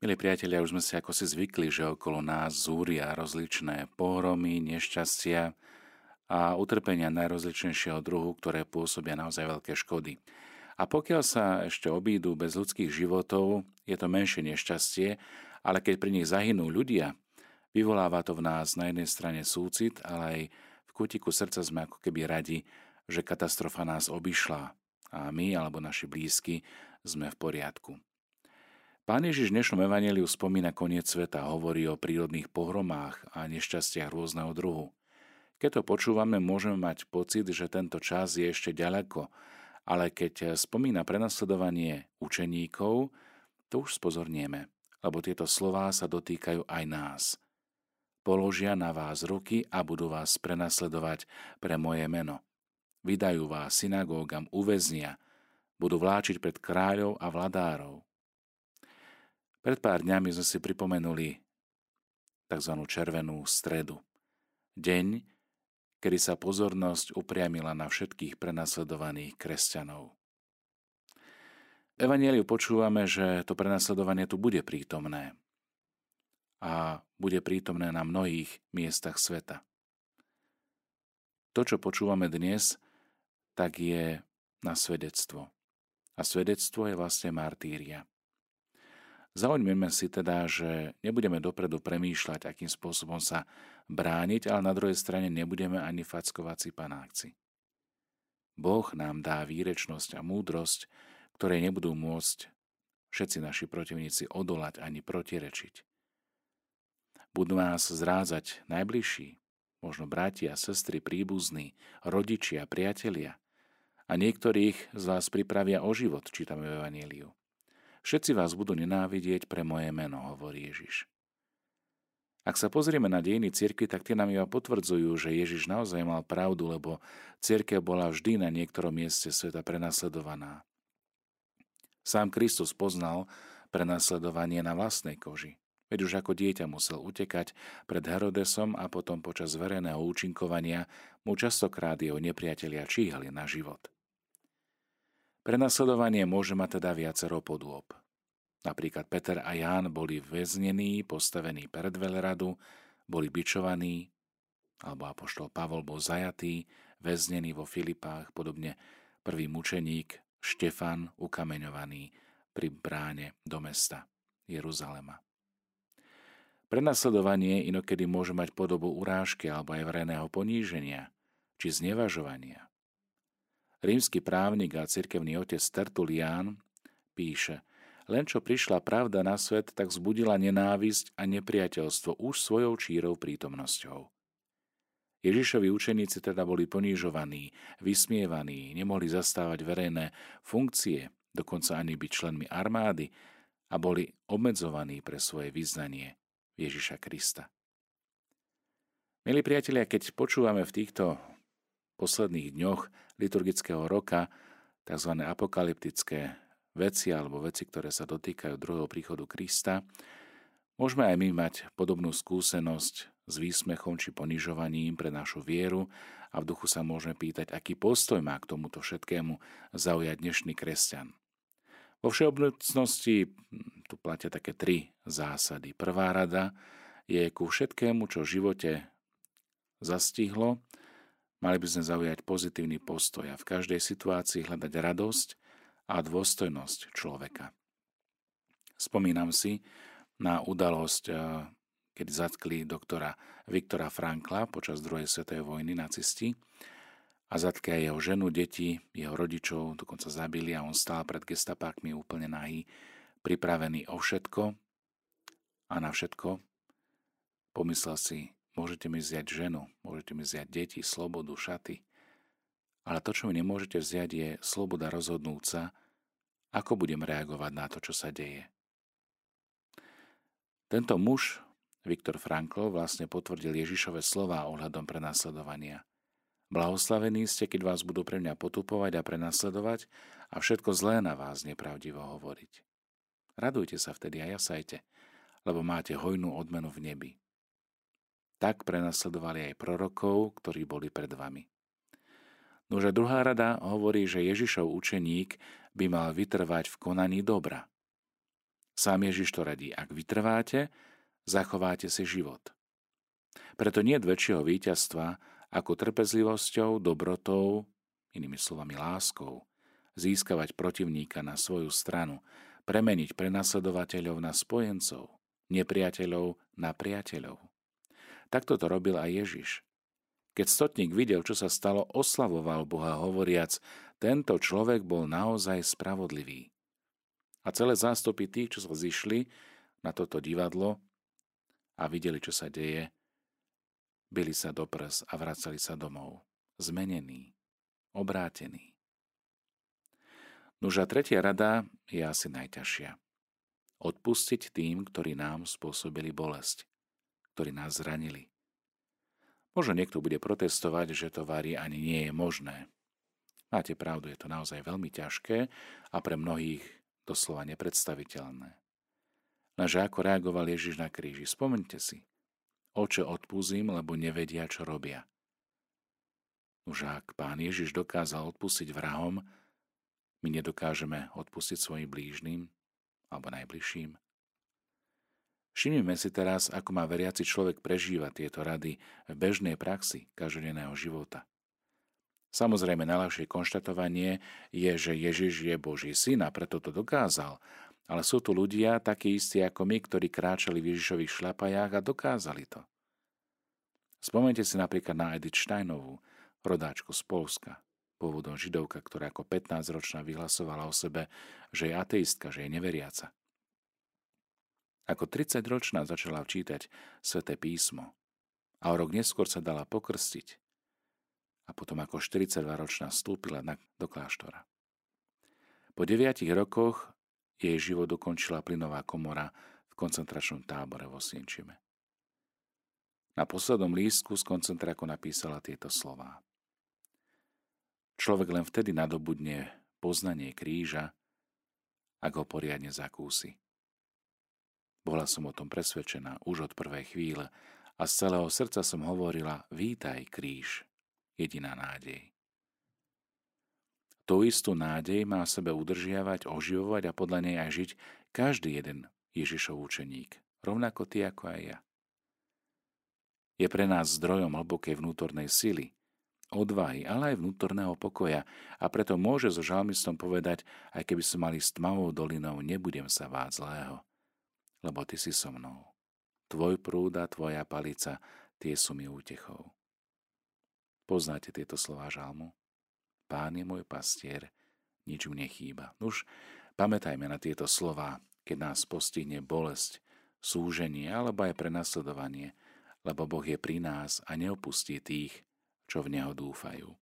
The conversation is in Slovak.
Milí priatelia, už sme si ako si zvykli, že okolo nás zúria rozličné pohromy, nešťastia a utrpenia najrozličnejšieho druhu, ktoré pôsobia naozaj veľké škody. A pokiaľ sa ešte obídu bez ľudských životov, je to menšie nešťastie, ale keď pri nich zahynú ľudia, vyvoláva to v nás na jednej strane súcit, ale aj v kutiku srdca sme ako keby radi, že katastrofa nás obišla a my alebo naši blízky sme v poriadku. Pán Ježiš v dnešnom evaneliu spomína koniec sveta, hovorí o prírodných pohromách a nešťastiach rôzneho druhu. Keď to počúvame, môžeme mať pocit, že tento čas je ešte ďaleko, ale keď spomína prenasledovanie učeníkov, to už spozornieme, lebo tieto slová sa dotýkajú aj nás. Položia na vás ruky a budú vás prenasledovať pre moje meno. Vydajú vás synagógam, uväznia, budú vláčiť pred kráľov a vladárov pred pár dňami sme si pripomenuli tzv. červenú stredu. Deň, kedy sa pozornosť upriamila na všetkých prenasledovaných kresťanov. V Evangeliu počúvame, že to prenasledovanie tu bude prítomné a bude prítomné na mnohých miestach sveta. To, čo počúvame dnes, tak je na svedectvo. A svedectvo je vlastne martíria. Zaujímame si teda, že nebudeme dopredu premýšľať, akým spôsobom sa brániť, ale na druhej strane nebudeme ani fackovací panáci. Boh nám dá výrečnosť a múdrosť, ktoré nebudú môcť všetci naši protivníci odolať ani protirečiť. Budú nás zrázať najbližší, možno bratia, sestry, príbuzní, rodičia, priatelia. A niektorých z vás pripravia o život, čítame v Evangeliu. Všetci vás budú nenávidieť pre moje meno, hovorí Ježiš. Ak sa pozrieme na dejiny cirkvi, tak tie nám iba potvrdzujú, že Ježiš naozaj mal pravdu, lebo cirkev bola vždy na niektorom mieste sveta prenasledovaná. Sám Kristus poznal prenasledovanie na vlastnej koži. Veď už ako dieťa musel utekať pred Herodesom a potom počas verejného účinkovania mu častokrát jeho nepriatelia číhali na život. Prenasledovanie môže mať teda viacero podôb. Napríklad Peter a Ján boli väznení, postavení pred veľradu, boli bičovaní, alebo apoštol Pavol bol zajatý, väznený vo Filipách, podobne prvý mučeník Štefan ukameňovaný pri bráne do mesta Jeruzalema. Prenasledovanie inokedy môže mať podobu urážky alebo aj verejného poníženia či znevažovania. Rímsky právnik a cirkevný otec Tertulián píše, len čo prišla pravda na svet, tak zbudila nenávisť a nepriateľstvo už svojou čírou prítomnosťou. Ježišovi učeníci teda boli ponižovaní, vysmievaní, nemohli zastávať verejné funkcie, dokonca ani byť členmi armády a boli obmedzovaní pre svoje vyznanie Ježiša Krista. Milí priatelia, keď počúvame v týchto posledných dňoch liturgického roka tzv. apokalyptické veci alebo veci, ktoré sa dotýkajú druhého príchodu Krista, môžeme aj my mať podobnú skúsenosť s výsmechom či ponižovaním pre našu vieru a v duchu sa môžeme pýtať, aký postoj má k tomuto všetkému zaujať dnešný kresťan. Vo všeobecnosti hm, tu platia také tri zásady. Prvá rada je ku všetkému, čo v živote zastihlo, Mali by sme zaujať pozitívny postoj a v každej situácii hľadať radosť a dôstojnosť človeka. Spomínam si na udalosť, eh, keď zatkli doktora Viktora Frankla počas druhej svetovej vojny nacisti a zatkli aj jeho ženu, deti, jeho rodičov, dokonca zabili a on stál pred gestapákmi úplne nahý, pripravený o všetko a na všetko. Pomyslel si, Môžete mi vziať ženu, môžete mi vziať deti, slobodu, šaty. Ale to, čo mi nemôžete vziať, je sloboda rozhodnúť sa, ako budem reagovať na to, čo sa deje. Tento muž, Viktor Frankl, vlastne potvrdil Ježišove slova ohľadom prenasledovania. Blahoslavení ste, keď vás budú pre mňa potupovať a prenasledovať a všetko zlé na vás nepravdivo hovoriť. Radujte sa vtedy a jasajte, lebo máte hojnú odmenu v nebi tak prenasledovali aj prorokov, ktorí boli pred vami. Nože druhá rada hovorí, že Ježišov učeník by mal vytrvať v konaní dobra. Sám Ježiš to radí, ak vytrváte, zachováte si život. Preto nie väčšieho víťazstva ako trpezlivosťou, dobrotou, inými slovami láskou, získavať protivníka na svoju stranu, premeniť prenasledovateľov na spojencov, nepriateľov na priateľov. Takto to robil aj Ježiš. Keď stotník videl, čo sa stalo, oslavoval Boha hovoriac, tento človek bol naozaj spravodlivý. A celé zástupy tých, čo sa zišli na toto divadlo a videli, čo sa deje, byli sa do prs a vracali sa domov. Zmenení, obrátení. Nuž a tretia rada je asi najťažšia. Odpustiť tým, ktorí nám spôsobili bolesť, ktorí nás zranili. Možno niekto bude protestovať, že to vári ani nie je možné. Máte pravdu, je to naozaj veľmi ťažké a pre mnohých doslova nepredstaviteľné. Lenže ako reagoval Ježiš na kríži? Spomente si. Oče odpúzim, lebo nevedia, čo robia. Už ak pán Ježiš dokázal odpustiť vrahom, my nedokážeme odpustiť svojim blížnym alebo najbližším. Všimnime si teraz, ako má veriaci človek prežívať tieto rady v bežnej praxi každodenného života. Samozrejme, najľahšie konštatovanie je, že Ježiš je Boží syn a preto to dokázal. Ale sú tu ľudia takí istí ako my, ktorí kráčali v Ježišových šlapajách a dokázali to. Spomente si napríklad na Edith Steinovú, rodáčku z Polska, pôvodom židovka, ktorá ako 15-ročná vyhlasovala o sebe, že je ateistka, že je neveriaca. Ako 30-ročná začala včítať sväté písmo a o rok neskôr sa dala pokrstiť a potom ako 42-ročná vstúpila do kláštora. Po deviatich rokoch jej život dokončila plynová komora v koncentračnom tábore vo Sienčime. Na poslednom lístku z koncentráku napísala tieto slová. Človek len vtedy nadobudne poznanie kríža, ak ho poriadne zakúsi. Bola som o tom presvedčená už od prvej chvíle a z celého srdca som hovorila, vítaj kríž, jediná nádej. Tú istú nádej má sebe udržiavať, oživovať a podľa nej aj žiť každý jeden Ježišov učeník, rovnako ty ako aj ja. Je pre nás zdrojom hlbokej vnútornej sily, odvahy, ale aj vnútorného pokoja a preto môže so žalmistom povedať, aj keby som mali s tmavou dolinou, nebudem sa váť zlého, lebo ty si so mnou. Tvoj prúd a tvoja palica, tie sú mi útechou. Poznáte tieto slova žalmu? Pán je môj pastier, nič mu nechýba. Už pamätajme na tieto slova, keď nás postihne bolesť, súženie alebo aj prenasledovanie, lebo Boh je pri nás a neopustí tých, čo v Neho dúfajú.